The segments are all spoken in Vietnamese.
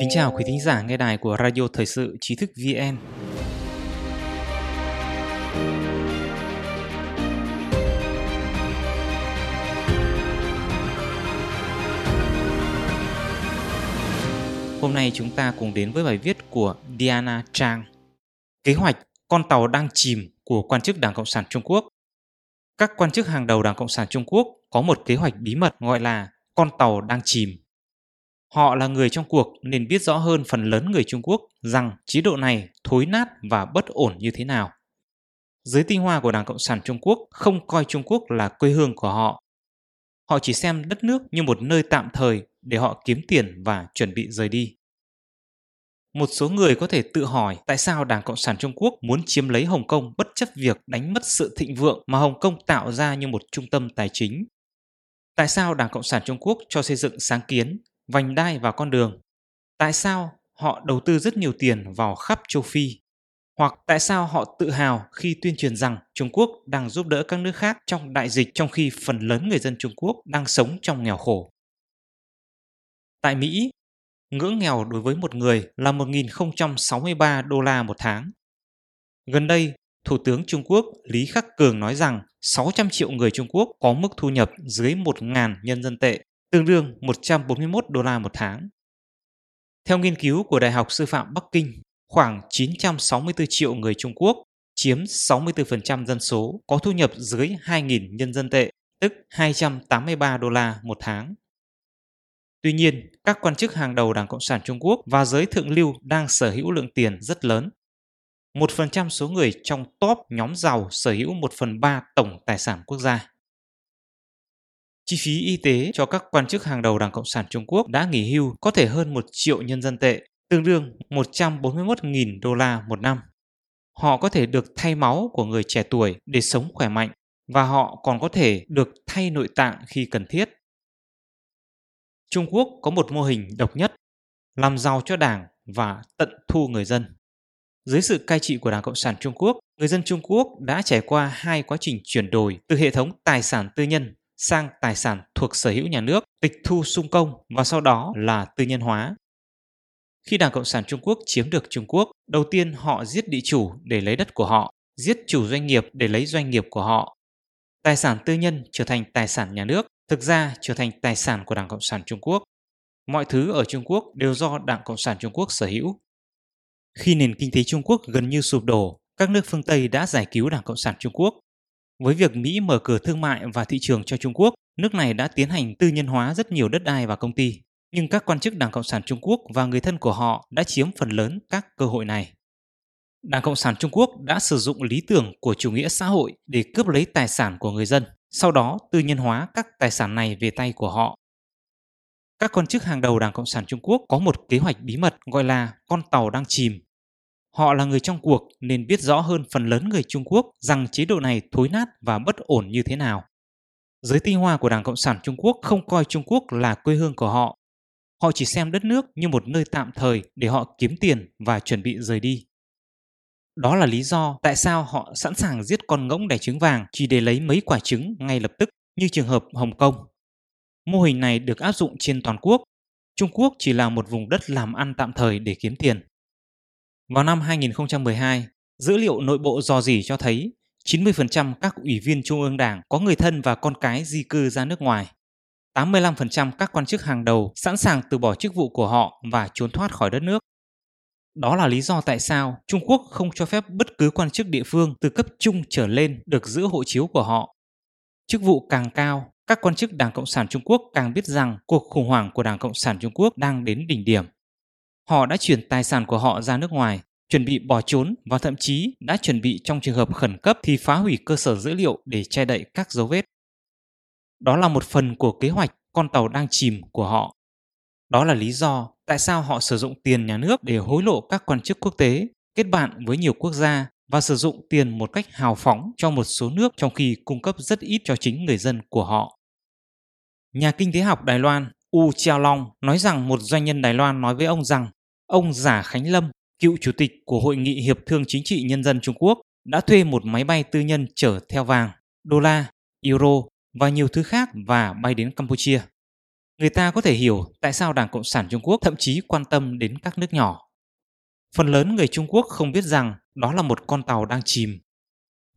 Kính chào quý thính giả nghe đài của Radio Thời sự Trí thức VN. Hôm nay chúng ta cùng đến với bài viết của Diana Trang. Kế hoạch, con tàu đang chìm của quan chức Đảng Cộng sản Trung Quốc. Các quan chức hàng đầu Đảng Cộng sản Trung Quốc có một kế hoạch bí mật gọi là con tàu đang chìm. Họ là người trong cuộc nên biết rõ hơn phần lớn người Trung Quốc rằng chế độ này thối nát và bất ổn như thế nào. Giới tinh hoa của Đảng Cộng sản Trung Quốc không coi Trung Quốc là quê hương của họ. Họ chỉ xem đất nước như một nơi tạm thời để họ kiếm tiền và chuẩn bị rời đi. Một số người có thể tự hỏi tại sao Đảng Cộng sản Trung Quốc muốn chiếm lấy Hồng Kông bất chấp việc đánh mất sự thịnh vượng mà Hồng Kông tạo ra như một trung tâm tài chính. Tại sao Đảng Cộng sản Trung Quốc cho xây dựng sáng kiến, vành đai và con đường? Tại sao họ đầu tư rất nhiều tiền vào khắp châu Phi? Hoặc tại sao họ tự hào khi tuyên truyền rằng Trung Quốc đang giúp đỡ các nước khác trong đại dịch trong khi phần lớn người dân Trung Quốc đang sống trong nghèo khổ? Tại Mỹ, ngưỡng nghèo đối với một người là 1.063 đô la một tháng. Gần đây, Thủ tướng Trung Quốc Lý Khắc Cường nói rằng 600 triệu người Trung Quốc có mức thu nhập dưới 1.000 nhân dân tệ, tương đương 141 đô la một tháng. Theo nghiên cứu của Đại học Sư phạm Bắc Kinh, khoảng 964 triệu người Trung Quốc, chiếm 64% dân số, có thu nhập dưới 2.000 nhân dân tệ, tức 283 đô la một tháng. Tuy nhiên, các quan chức hàng đầu Đảng Cộng sản Trung Quốc và giới thượng lưu đang sở hữu lượng tiền rất lớn. Một phần trăm số người trong top nhóm giàu sở hữu một phần ba tổng tài sản quốc gia. Chi phí y tế cho các quan chức hàng đầu Đảng Cộng sản Trung Quốc đã nghỉ hưu có thể hơn 1 triệu nhân dân tệ, tương đương 141.000 đô la một năm. Họ có thể được thay máu của người trẻ tuổi để sống khỏe mạnh và họ còn có thể được thay nội tạng khi cần thiết. Trung Quốc có một mô hình độc nhất, làm giàu cho đảng và tận thu người dân. Dưới sự cai trị của Đảng Cộng sản Trung Quốc, người dân Trung Quốc đã trải qua hai quá trình chuyển đổi từ hệ thống tài sản tư nhân sang tài sản thuộc sở hữu nhà nước, tịch thu sung công và sau đó là tư nhân hóa. Khi Đảng Cộng sản Trung Quốc chiếm được Trung Quốc, đầu tiên họ giết địa chủ để lấy đất của họ, giết chủ doanh nghiệp để lấy doanh nghiệp của họ. Tài sản tư nhân trở thành tài sản nhà nước, thực ra trở thành tài sản của Đảng Cộng sản Trung Quốc. Mọi thứ ở Trung Quốc đều do Đảng Cộng sản Trung Quốc sở hữu. Khi nền kinh tế Trung Quốc gần như sụp đổ, các nước phương Tây đã giải cứu Đảng Cộng sản Trung Quốc. Với việc Mỹ mở cửa thương mại và thị trường cho Trung Quốc, nước này đã tiến hành tư nhân hóa rất nhiều đất đai và công ty. Nhưng các quan chức Đảng Cộng sản Trung Quốc và người thân của họ đã chiếm phần lớn các cơ hội này. Đảng Cộng sản Trung Quốc đã sử dụng lý tưởng của chủ nghĩa xã hội để cướp lấy tài sản của người dân sau đó tư nhân hóa các tài sản này về tay của họ. Các quan chức hàng đầu Đảng Cộng sản Trung Quốc có một kế hoạch bí mật gọi là con tàu đang chìm. Họ là người trong cuộc nên biết rõ hơn phần lớn người Trung Quốc rằng chế độ này thối nát và bất ổn như thế nào. Giới tinh hoa của Đảng Cộng sản Trung Quốc không coi Trung Quốc là quê hương của họ. Họ chỉ xem đất nước như một nơi tạm thời để họ kiếm tiền và chuẩn bị rời đi. Đó là lý do tại sao họ sẵn sàng giết con ngỗng đẻ trứng vàng chỉ để lấy mấy quả trứng ngay lập tức, như trường hợp Hồng Kông. Mô hình này được áp dụng trên toàn quốc. Trung Quốc chỉ là một vùng đất làm ăn tạm thời để kiếm tiền. Vào năm 2012, dữ liệu nội bộ dò dỉ cho thấy 90% các ủy viên Trung ương Đảng có người thân và con cái di cư ra nước ngoài. 85% các quan chức hàng đầu sẵn sàng từ bỏ chức vụ của họ và trốn thoát khỏi đất nước. Đó là lý do tại sao Trung Quốc không cho phép bất cứ quan chức địa phương từ cấp trung trở lên được giữ hộ chiếu của họ. Chức vụ càng cao, các quan chức Đảng Cộng sản Trung Quốc càng biết rằng cuộc khủng hoảng của Đảng Cộng sản Trung Quốc đang đến đỉnh điểm. Họ đã chuyển tài sản của họ ra nước ngoài, chuẩn bị bỏ trốn và thậm chí đã chuẩn bị trong trường hợp khẩn cấp thì phá hủy cơ sở dữ liệu để che đậy các dấu vết. Đó là một phần của kế hoạch con tàu đang chìm của họ. Đó là lý do tại sao họ sử dụng tiền nhà nước để hối lộ các quan chức quốc tế, kết bạn với nhiều quốc gia và sử dụng tiền một cách hào phóng cho một số nước trong khi cung cấp rất ít cho chính người dân của họ. Nhà kinh tế học Đài Loan U Chiao Long nói rằng một doanh nhân Đài Loan nói với ông rằng ông Giả Khánh Lâm, cựu chủ tịch của Hội nghị Hiệp thương Chính trị Nhân dân Trung Quốc, đã thuê một máy bay tư nhân chở theo vàng, đô la, euro và nhiều thứ khác và bay đến Campuchia. người ta có thể hiểu tại sao Đảng Cộng sản Trung Quốc thậm chí quan tâm đến các nước nhỏ. Phần lớn người Trung Quốc không biết rằng đó là một con tàu đang chìm.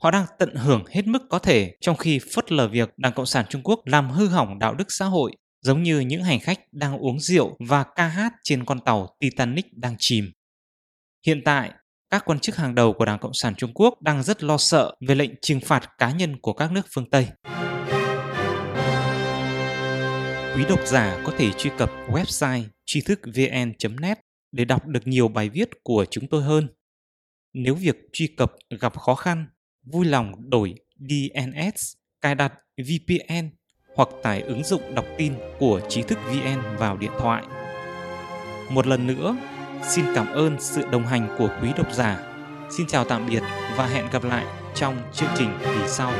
Họ đang tận hưởng hết mức có thể trong khi phớt lờ việc Đảng Cộng sản Trung Quốc làm hư hỏng đạo đức xã hội giống như những hành khách đang uống rượu và ca hát trên con tàu Titanic đang chìm. Hiện tại, các quan chức hàng đầu của Đảng Cộng sản Trung Quốc đang rất lo sợ về lệnh trừng phạt cá nhân của các nước phương Tây. Quý độc giả có thể truy cập website tri thức vn.net để đọc được nhiều bài viết của chúng tôi hơn. Nếu việc truy cập gặp khó khăn, vui lòng đổi DNS, cài đặt VPN hoặc tải ứng dụng đọc tin của trí thức VN vào điện thoại. Một lần nữa, xin cảm ơn sự đồng hành của quý độc giả. Xin chào tạm biệt và hẹn gặp lại trong chương trình kỳ sau.